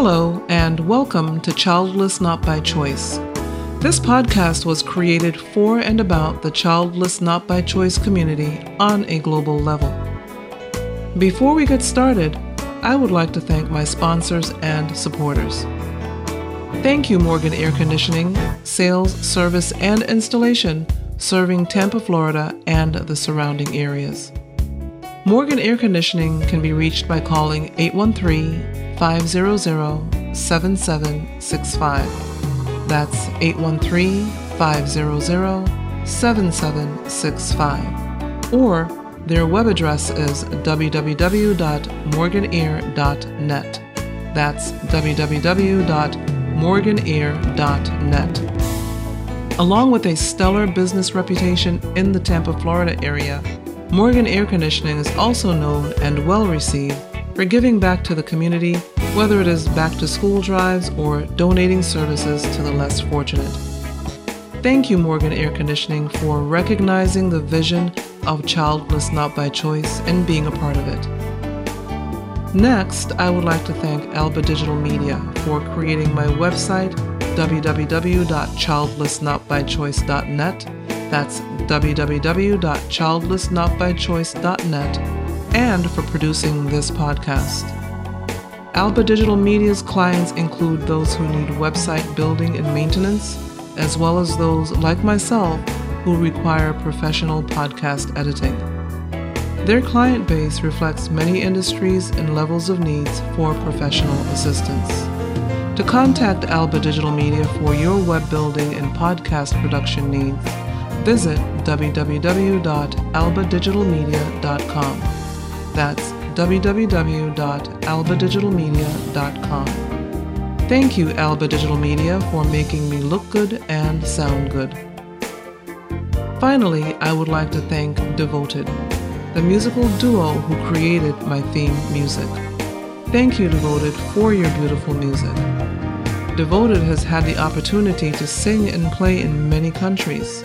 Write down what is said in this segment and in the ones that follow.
Hello, and welcome to Childless Not by Choice. This podcast was created for and about the childless not by choice community on a global level. Before we get started, I would like to thank my sponsors and supporters. Thank you, Morgan Air Conditioning, Sales, Service, and Installation, serving Tampa, Florida, and the surrounding areas. Morgan Air Conditioning can be reached by calling 813 500 7765. That's 813 500 7765. Or their web address is www.morganair.net. That's www.morganair.net. Along with a stellar business reputation in the Tampa, Florida area, Morgan Air Conditioning is also known and well received for giving back to the community, whether it is back to school drives or donating services to the less fortunate. Thank you, Morgan Air Conditioning, for recognizing the vision of Childless Not by Choice and being a part of it. Next, I would like to thank Alba Digital Media for creating my website, www.childlessnotbychoice.net. That's www.childlessnotbychoice.net and for producing this podcast. Alba Digital Media's clients include those who need website building and maintenance, as well as those like myself who require professional podcast editing. Their client base reflects many industries and levels of needs for professional assistance. To contact Alba Digital Media for your web building and podcast production needs, visit www.albadigitalmedia.com. That's www.albadigitalmedia.com. Thank you, Alba Digital Media, for making me look good and sound good. Finally, I would like to thank Devoted, the musical duo who created my theme music. Thank you, Devoted, for your beautiful music. Devoted has had the opportunity to sing and play in many countries.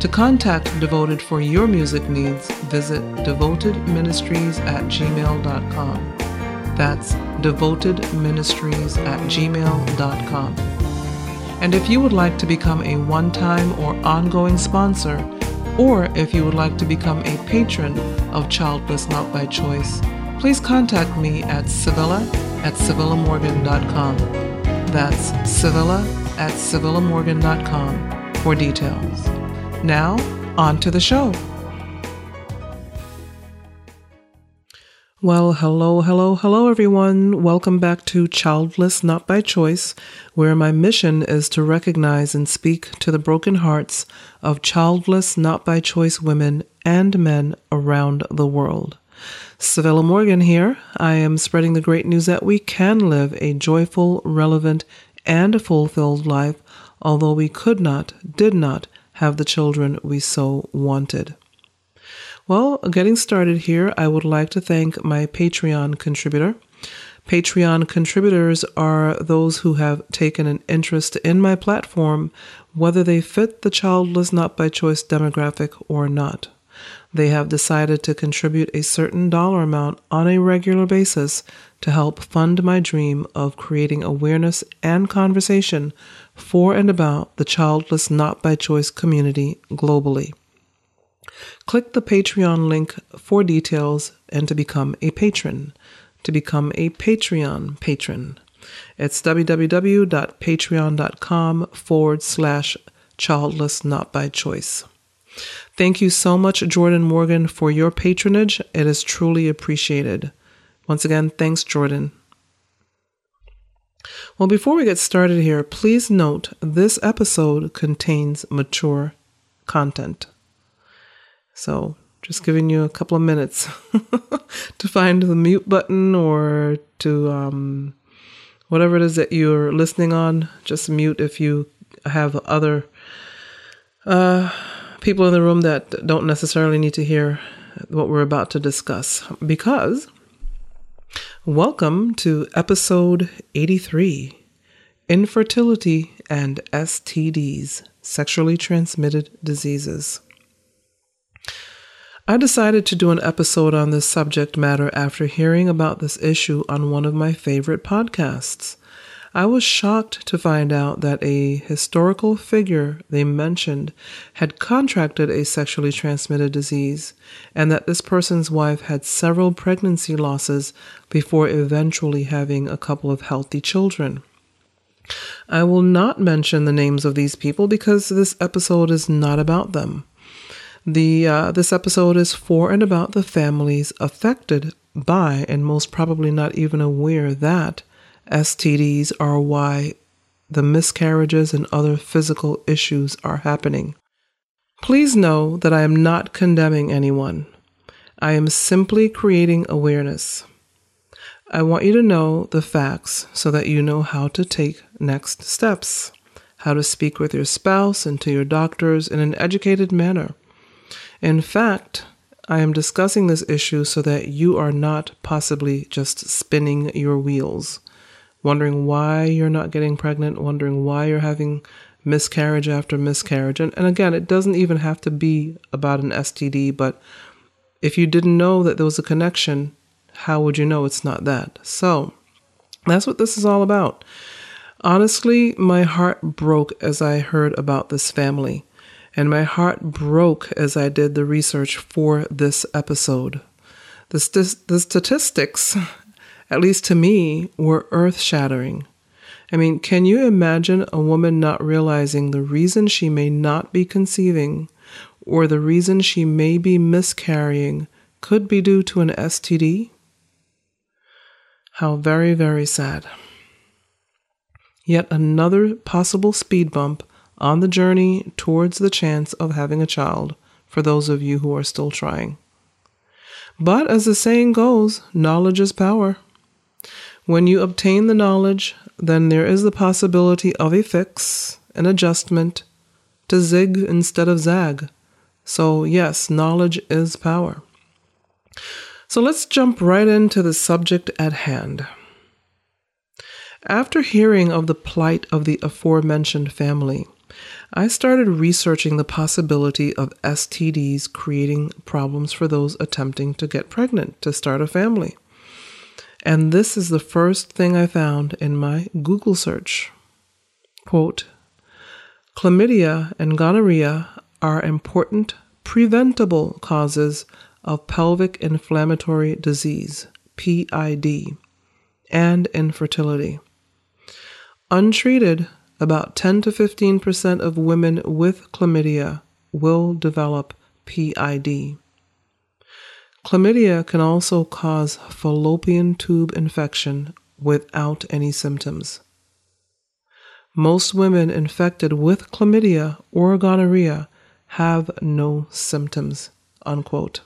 To contact Devoted for your music needs, visit devotedministries at gmail.com. That's devotedministries at gmail.com. And if you would like to become a one time or ongoing sponsor, or if you would like to become a patron of Childless Not by Choice, please contact me at Civilla at CivillaMorgan.com. That's Civilla at CivillaMorgan.com for details. Now, on to the show. Well, hello, hello, hello, everyone. Welcome back to Childless Not by Choice, where my mission is to recognize and speak to the broken hearts of childless, not by choice women and men around the world. Civilla Morgan here. I am spreading the great news that we can live a joyful, relevant, and fulfilled life, although we could not, did not, have the children we so wanted. Well, getting started here, I would like to thank my Patreon contributor. Patreon contributors are those who have taken an interest in my platform, whether they fit the childless not by choice demographic or not. They have decided to contribute a certain dollar amount on a regular basis to help fund my dream of creating awareness and conversation for and about the childless not by choice community globally. Click the Patreon link for details and to become a patron. To become a Patreon patron. It's www.patreon.com forward slash childless not by choice. Thank you so much, Jordan Morgan, for your patronage. It is truly appreciated. Once again, thanks, Jordan. Well, before we get started here, please note this episode contains mature content. So, just giving you a couple of minutes to find the mute button or to um, whatever it is that you're listening on. Just mute if you have other uh, people in the room that don't necessarily need to hear what we're about to discuss. Because Welcome to episode 83 Infertility and STDs, Sexually Transmitted Diseases. I decided to do an episode on this subject matter after hearing about this issue on one of my favorite podcasts. I was shocked to find out that a historical figure they mentioned had contracted a sexually transmitted disease and that this person's wife had several pregnancy losses before eventually having a couple of healthy children. I will not mention the names of these people because this episode is not about them. The uh, this episode is for and about the families affected by and most probably not even aware that STDs are why the miscarriages and other physical issues are happening. Please know that I am not condemning anyone. I am simply creating awareness. I want you to know the facts so that you know how to take next steps, how to speak with your spouse and to your doctors in an educated manner. In fact, I am discussing this issue so that you are not possibly just spinning your wheels wondering why you're not getting pregnant, wondering why you're having miscarriage after miscarriage. And, and again, it doesn't even have to be about an STD, but if you didn't know that there was a connection, how would you know it's not that? So that's what this is all about. Honestly, my heart broke as I heard about this family, and my heart broke as I did the research for this episode. The, st- the statistics at least to me, were earth shattering. I mean, can you imagine a woman not realizing the reason she may not be conceiving or the reason she may be miscarrying could be due to an STD? How very, very sad. Yet another possible speed bump on the journey towards the chance of having a child for those of you who are still trying. But as the saying goes, knowledge is power. When you obtain the knowledge, then there is the possibility of a fix, an adjustment, to zig instead of zag. So, yes, knowledge is power. So, let's jump right into the subject at hand. After hearing of the plight of the aforementioned family, I started researching the possibility of STDs creating problems for those attempting to get pregnant to start a family. And this is the first thing I found in my Google search. Quote Chlamydia and gonorrhea are important preventable causes of pelvic inflammatory disease, PID, and infertility. Untreated, about 10 to 15% of women with chlamydia will develop PID. Chlamydia can also cause fallopian tube infection without any symptoms. Most women infected with chlamydia or gonorrhea have no symptoms. Unquote.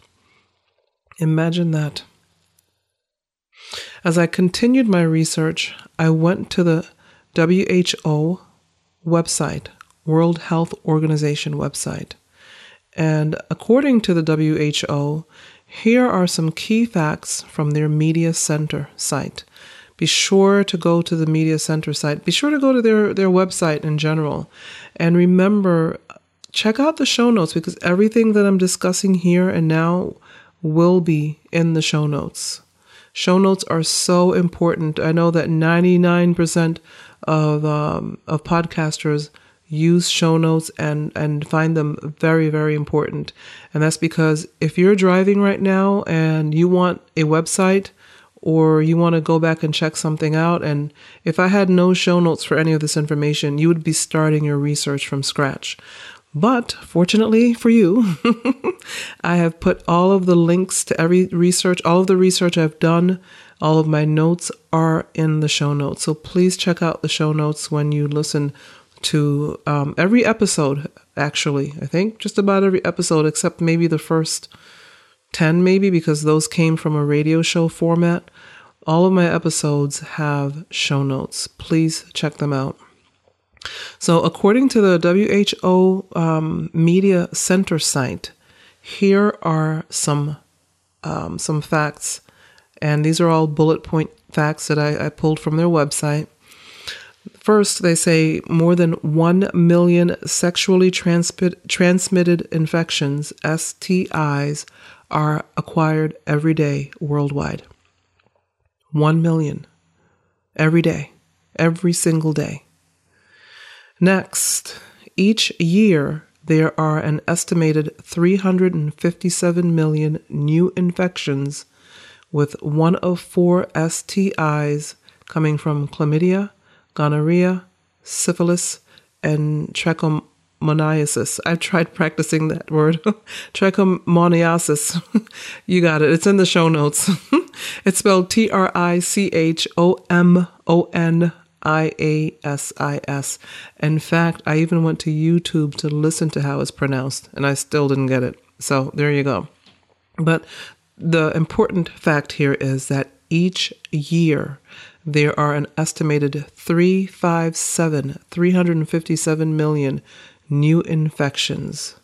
Imagine that. As I continued my research, I went to the WHO website, World Health Organization website. And according to the WHO, here are some key facts from their Media Center site. Be sure to go to the Media Center site. Be sure to go to their, their website in general. And remember, check out the show notes because everything that I'm discussing here and now will be in the show notes. Show notes are so important. I know that 99% of, um, of podcasters use show notes and and find them very very important. And that's because if you're driving right now and you want a website or you want to go back and check something out and if i had no show notes for any of this information you would be starting your research from scratch. But fortunately for you i have put all of the links to every research all of the research i've done all of my notes are in the show notes. So please check out the show notes when you listen to um, every episode, actually. I think just about every episode, except maybe the first 10, maybe, because those came from a radio show format. All of my episodes have show notes. Please check them out. So, according to the WHO um, Media Center site, here are some um, some facts, and these are all bullet point facts that I, I pulled from their website. First, they say more than 1 million sexually transmit, transmitted infections, STIs, are acquired every day worldwide. 1 million every day, every single day. Next, each year there are an estimated 357 million new infections, with one of four STIs coming from chlamydia, gonorrhea, syphilis, and trichomoniasis. I've tried practicing that word. trichomoniasis. you got it. It's in the show notes. it's spelled T R I C H O M O N I A S I S. In fact, I even went to YouTube to listen to how it's pronounced, and I still didn't get it. So there you go. But the important fact here is that each year there are an estimated 357, 357 million new infections.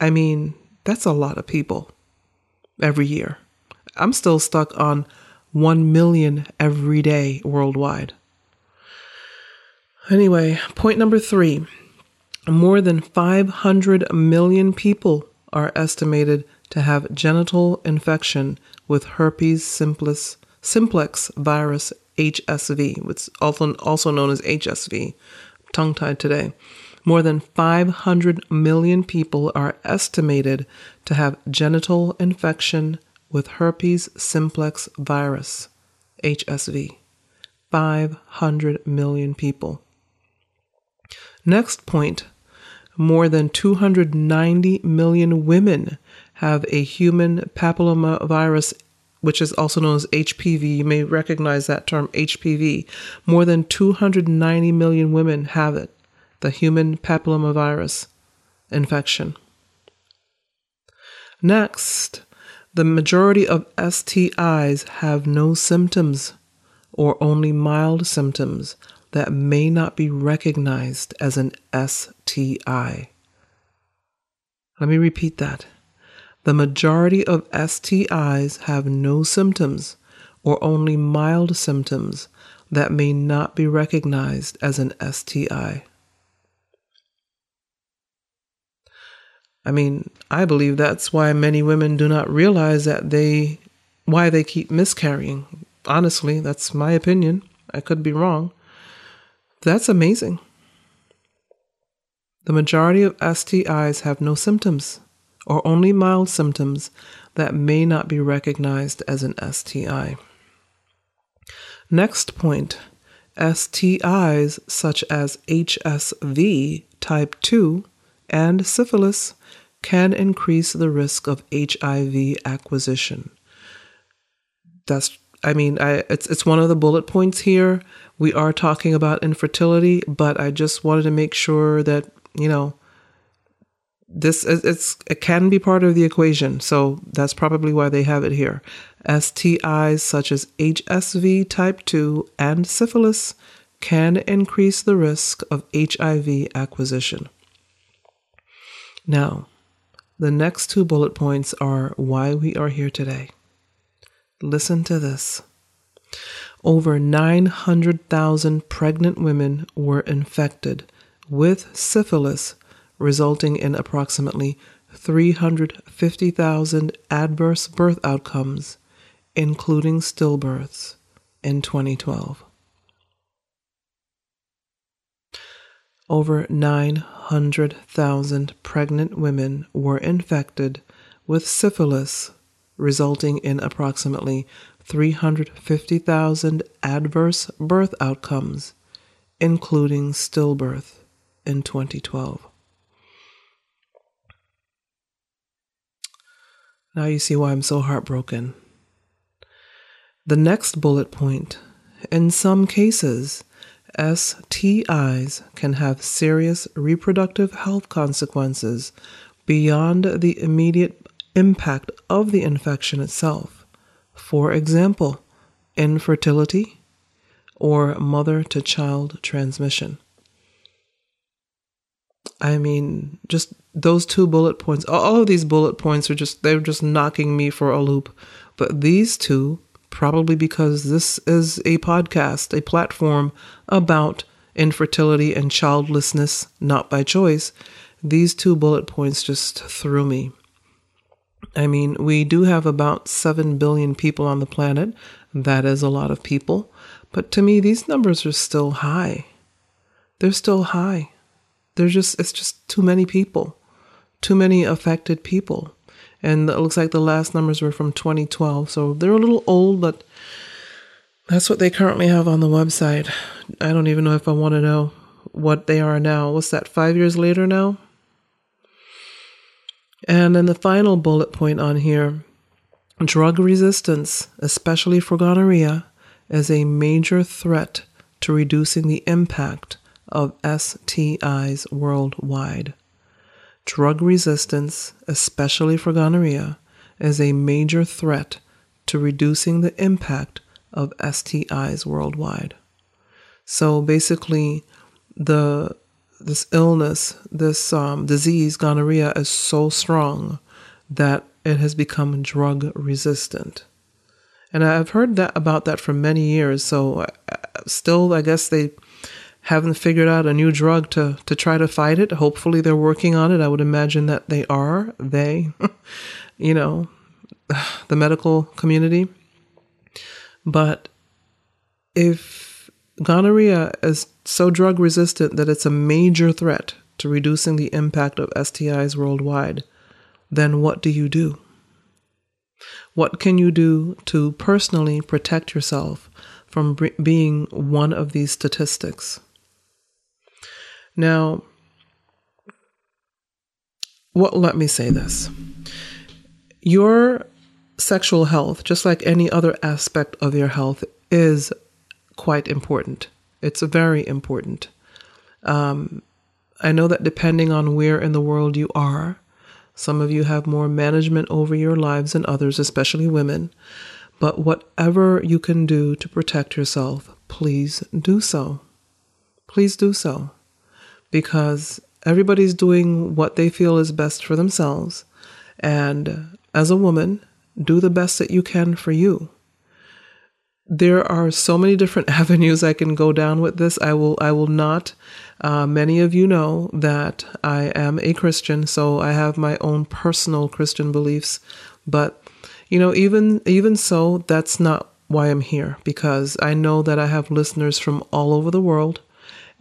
I mean, that's a lot of people every year. I'm still stuck on 1 million every day worldwide. Anyway, point number three more than 500 million people are estimated to have genital infection with herpes simplex, simplex virus HSV, which is also known as HSV, tongue tied today. More than 500 million people are estimated to have genital infection with herpes simplex virus, HSV. 500 million people. Next point more than 290 million women have a human papillomavirus, which is also known as HPV. You may recognize that term HPV. More than 290 million women have it, the human papillomavirus infection. Next, the majority of STIs have no symptoms or only mild symptoms that may not be recognized as an STI. Let me repeat that. The majority of STIs have no symptoms or only mild symptoms that may not be recognized as an STI. I mean, I believe that's why many women do not realize that they why they keep miscarrying. Honestly, that's my opinion. I could be wrong. That's amazing. The majority of STIs have no symptoms or only mild symptoms that may not be recognized as an STI. Next point STIs such as HSV type 2 and syphilis can increase the risk of HIV acquisition. That's I mean, I, it's it's one of the bullet points here. We are talking about infertility, but I just wanted to make sure that you know this it's it can be part of the equation. So that's probably why they have it here. STIs such as HSV type 2 and syphilis can increase the risk of HIV acquisition. Now, the next two bullet points are why we are here today. Listen to this. Over 900,000 pregnant women were infected with syphilis, resulting in approximately 350,000 adverse birth outcomes, including stillbirths, in 2012. Over 900,000 pregnant women were infected with syphilis, resulting in approximately 350,000 adverse birth outcomes, including stillbirth, in 2012. Now you see why I'm so heartbroken. The next bullet point in some cases, STIs can have serious reproductive health consequences beyond the immediate impact of the infection itself. For example, infertility or mother to child transmission. I mean, just those two bullet points, all of these bullet points are just, they're just knocking me for a loop. But these two probably because this is a podcast, a platform about infertility and childlessness, not by choice. These two bullet points just threw me. I mean, we do have about 7 billion people on the planet. That is a lot of people. But to me, these numbers are still high. They're still high. They're just, it's just too many people, too many affected people. And it looks like the last numbers were from 2012. So they're a little old, but that's what they currently have on the website. I don't even know if I want to know what they are now. What's that, five years later now? And then the final bullet point on here drug resistance, especially for gonorrhea, is a major threat to reducing the impact of STIs worldwide. Drug resistance, especially for gonorrhea, is a major threat to reducing the impact of STIs worldwide. So basically, the this illness, this um, disease, gonorrhea, is so strong that it has become drug resistant. And I've heard that about that for many years. So uh, still, I guess they haven't figured out a new drug to to try to fight it. Hopefully, they're working on it. I would imagine that they are. They, you know, the medical community. But if gonorrhea is so drug resistant that it's a major threat to reducing the impact of STIs worldwide, then what do you do? What can you do to personally protect yourself from being one of these statistics? Now, what let me say this. Your sexual health, just like any other aspect of your health, is quite important. It's very important. Um, I know that depending on where in the world you are, some of you have more management over your lives than others, especially women. But whatever you can do to protect yourself, please do so. Please do so. Because everybody's doing what they feel is best for themselves. And as a woman, do the best that you can for you. There are so many different avenues I can go down with this. I will I will not uh, many of you know that I am a Christian, so I have my own personal Christian beliefs. But you know, even even so, that's not why I'm here because I know that I have listeners from all over the world,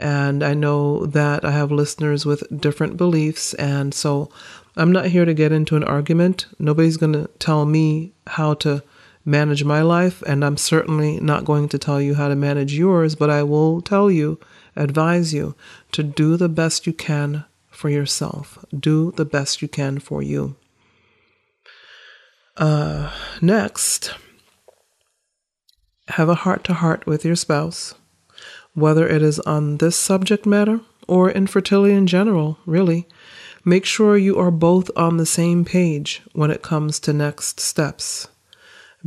and I know that I have listeners with different beliefs, and so I'm not here to get into an argument. Nobody's going to tell me how to manage my life, and I'm certainly not going to tell you how to manage yours, but I will tell you, advise you to do the best you can for yourself. Do the best you can for you. Uh, next, have a heart to heart with your spouse, whether it is on this subject matter or infertility in general, really. Make sure you are both on the same page when it comes to next steps.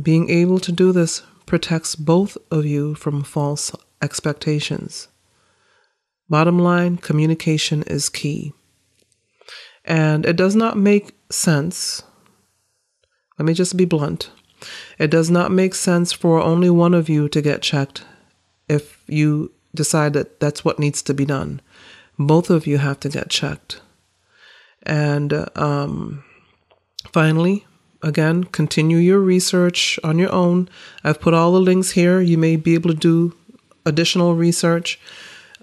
Being able to do this protects both of you from false expectations. Bottom line, communication is key. And it does not make sense. Let me just be blunt. It does not make sense for only one of you to get checked if you decide that that's what needs to be done. Both of you have to get checked. And um, finally, again, continue your research on your own. I've put all the links here. You may be able to do additional research.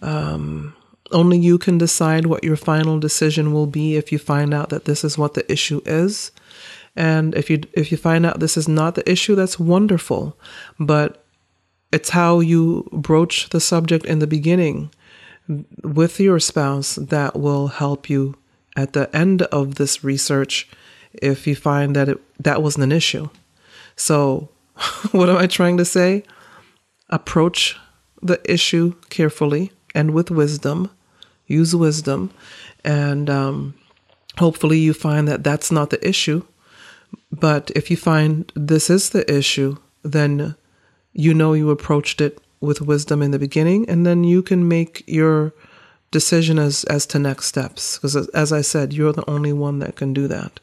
Um, only you can decide what your final decision will be if you find out that this is what the issue is. And if you if you find out this is not the issue, that's wonderful. But it's how you broach the subject in the beginning with your spouse that will help you at the end of this research if you find that it, that wasn't an issue. So, what am I trying to say? Approach the issue carefully and with wisdom. Use wisdom, and um, hopefully, you find that that's not the issue. But if you find this is the issue, then you know you approached it with wisdom in the beginning, and then you can make your decision as as to next steps because as i said you're the only one that can do that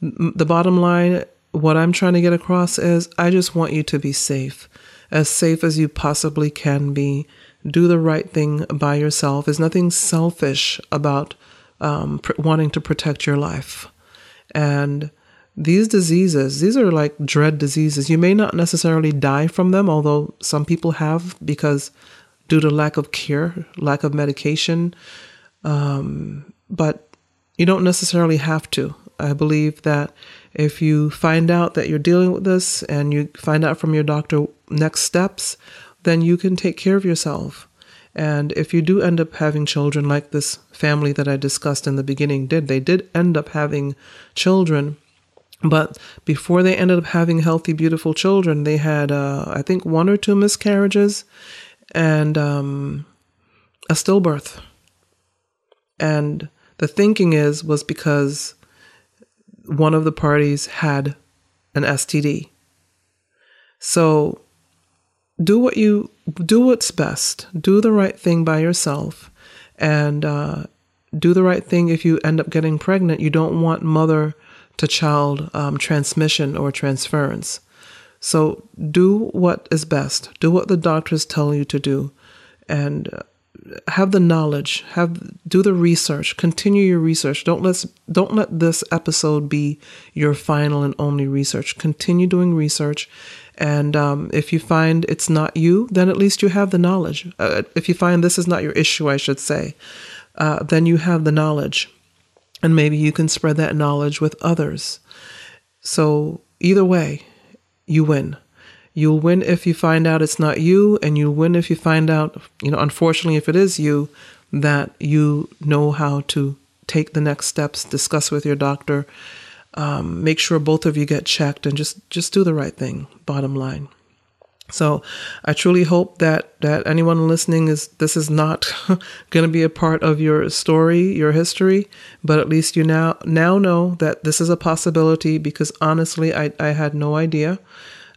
the bottom line what I'm trying to get across is I just want you to be safe, as safe as you possibly can be. Do the right thing by yourself. There's nothing selfish about um, pr- wanting to protect your life. And these diseases, these are like dread diseases. You may not necessarily die from them, although some people have because due to lack of cure, lack of medication. Um, but you don't necessarily have to. I believe that if you find out that you're dealing with this and you find out from your doctor next steps, then you can take care of yourself. And if you do end up having children, like this family that I discussed in the beginning did, they did end up having children. But before they ended up having healthy, beautiful children, they had, uh, I think, one or two miscarriages and um, a stillbirth. And the thinking is was because one of the parties had an STD. So do what you do what's best. Do the right thing by yourself, and uh, do the right thing if you end up getting pregnant. You don't want mother to child um, transmission or transference. So do what is best. Do what the doctors tell you to do, and uh, have the knowledge. Have do the research. Continue your research. Don't let don't let this episode be your final and only research. Continue doing research, and um, if you find it's not you, then at least you have the knowledge. Uh, if you find this is not your issue, I should say, uh, then you have the knowledge, and maybe you can spread that knowledge with others. So either way, you win. You'll win if you find out it's not you, and you win if you find out, you know, unfortunately, if it is you, that you know how to take the next steps, discuss with your doctor, um, make sure both of you get checked, and just just do the right thing. Bottom line. So, I truly hope that that anyone listening is this is not going to be a part of your story, your history, but at least you now now know that this is a possibility. Because honestly, I I had no idea.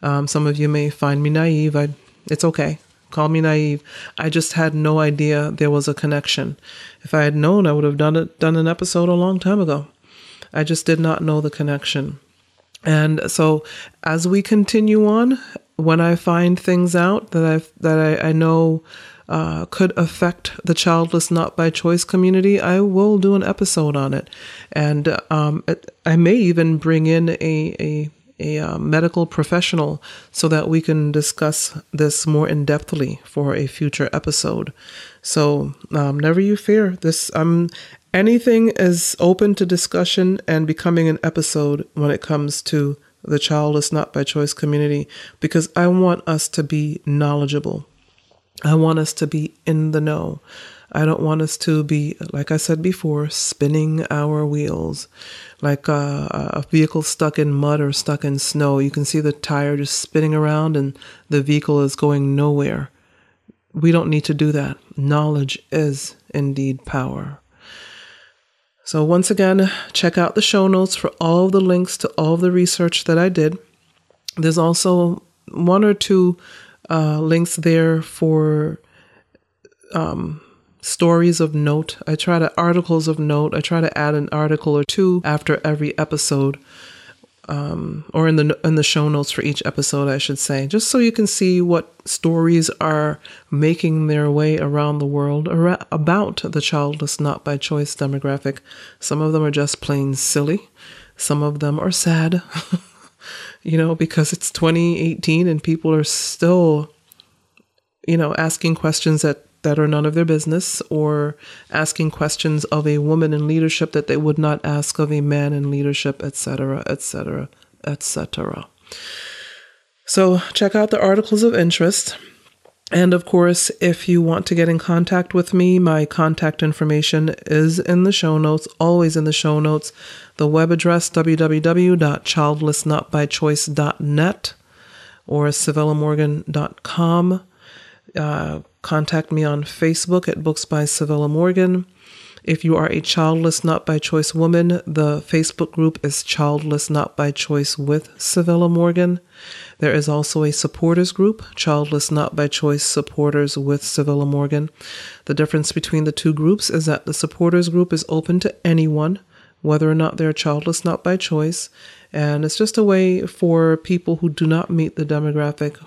Um, some of you may find me naive. I, it's okay. Call me naive. I just had no idea there was a connection. If I had known, I would have done it, done an episode a long time ago. I just did not know the connection. And so, as we continue on, when I find things out that I that I, I know uh, could affect the childless not by choice community, I will do an episode on it, and um, I may even bring in a a a uh, medical professional so that we can discuss this more in depthly for a future episode. So um, never you fear. This um anything is open to discussion and becoming an episode when it comes to the childless not by choice community because I want us to be knowledgeable. I want us to be in the know. I don't want us to be, like I said before, spinning our wheels like a, a, vehicle stuck in mud or stuck in snow. You can see the tire just spinning around and the vehicle is going nowhere. We don't need to do that. Knowledge is indeed power. So, once again, check out the show notes for all the links to all the research that I did. There's also one or two uh, links there for um, stories of note. I try to articles of note. I try to add an article or two after every episode, um, or in the in the show notes for each episode, I should say, just so you can see what stories are making their way around the world about the childless not by choice demographic. Some of them are just plain silly. Some of them are sad. you know, because it's 2018 and people are still, you know, asking questions that that are none of their business or asking questions of a woman in leadership that they would not ask of a man in leadership, etc., etc., etc. So check out the articles of interest. And of course, if you want to get in contact with me, my contact information is in the show notes, always in the show notes. The web address www.childlessnotbychoice.net or civillamorgan.com. Uh, Contact me on Facebook at Books by Civilla Morgan. If you are a childless not by choice woman, the Facebook group is Childless Not by Choice with Civilla Morgan. There is also a supporters group, Childless Not by Choice Supporters with Civilla Morgan. The difference between the two groups is that the supporters group is open to anyone, whether or not they're childless not by choice, And it's just a way for people who do not meet the demographic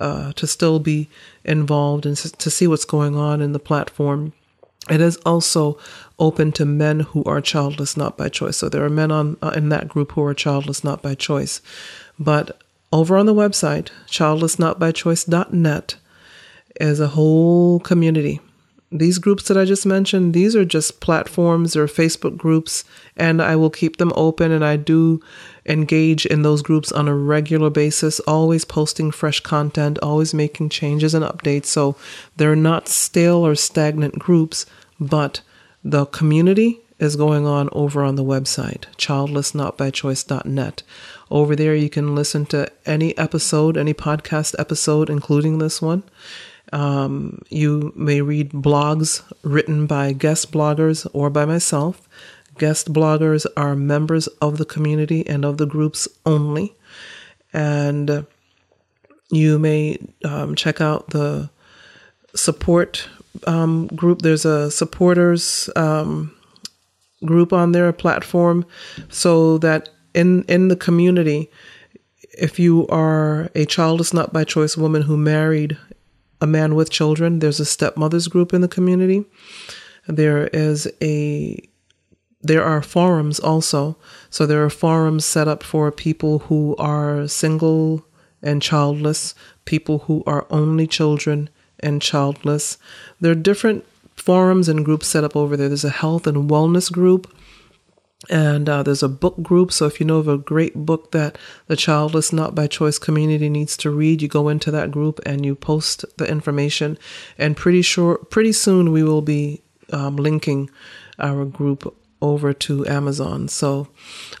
uh, to still be involved and to see what's going on in the platform. It is also open to men who are childless not by choice. So there are men on uh, in that group who are childless not by choice. But over on the website, childlessnotbychoice.net, is a whole community. These groups that I just mentioned, these are just platforms or Facebook groups, and I will keep them open. And I do engage in those groups on a regular basis, always posting fresh content, always making changes and updates. So they're not stale or stagnant groups, but the community is going on over on the website, childlessnotbychoice.net. Over there, you can listen to any episode, any podcast episode, including this one. Um, you may read blogs written by guest bloggers or by myself. Guest bloggers are members of the community and of the groups only. And you may um, check out the support um, group. There's a supporters um, group on their platform so that in, in the community, if you are a childless not by choice woman who married a man with children. There's a stepmothers group in the community. There is a there are forums also. So there are forums set up for people who are single and childless, people who are only children and childless. There are different forums and groups set up over there. There's a health and wellness group. And uh, there's a book group. So if you know of a great book that the childless not by choice community needs to read, you go into that group and you post the information. And pretty sure, pretty soon we will be um, linking our group over to Amazon. So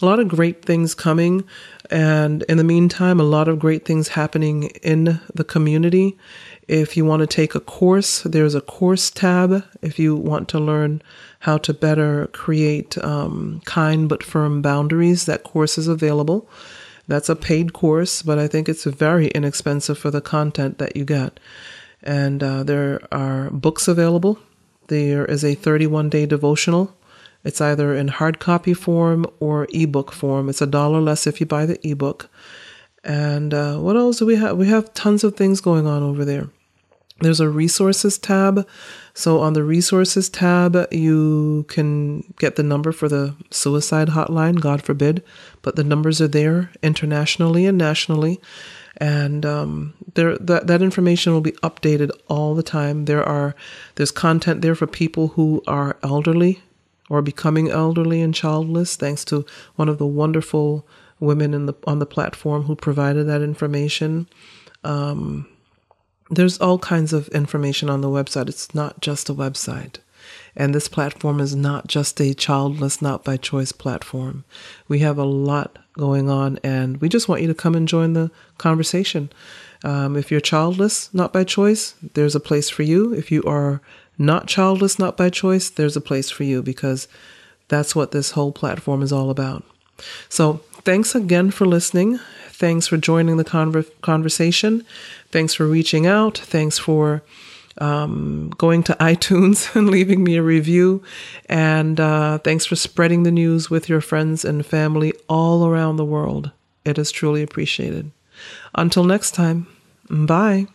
a lot of great things coming. And in the meantime, a lot of great things happening in the community. If you want to take a course, there's a course tab. If you want to learn how to better create um, kind but firm boundaries. That course is available. That's a paid course, but I think it's very inexpensive for the content that you get. And uh, there are books available. There is a 31 day devotional. It's either in hard copy form or ebook form. It's a dollar less if you buy the ebook. And uh, what else do we have? We have tons of things going on over there. There's a resources tab so on the resources tab, you can get the number for the suicide hotline, God forbid, but the numbers are there internationally and nationally. And um, there, that, that information will be updated all the time. There are there's content there for people who are elderly or becoming elderly and childless, thanks to one of the wonderful women in the on the platform who provided that information. Um, there's all kinds of information on the website. It's not just a website. And this platform is not just a childless, not by choice platform. We have a lot going on, and we just want you to come and join the conversation. Um, if you're childless, not by choice, there's a place for you. If you are not childless, not by choice, there's a place for you because that's what this whole platform is all about. So, thanks again for listening. Thanks for joining the conver- conversation. Thanks for reaching out. Thanks for um, going to iTunes and leaving me a review. And uh, thanks for spreading the news with your friends and family all around the world. It is truly appreciated. Until next time, bye.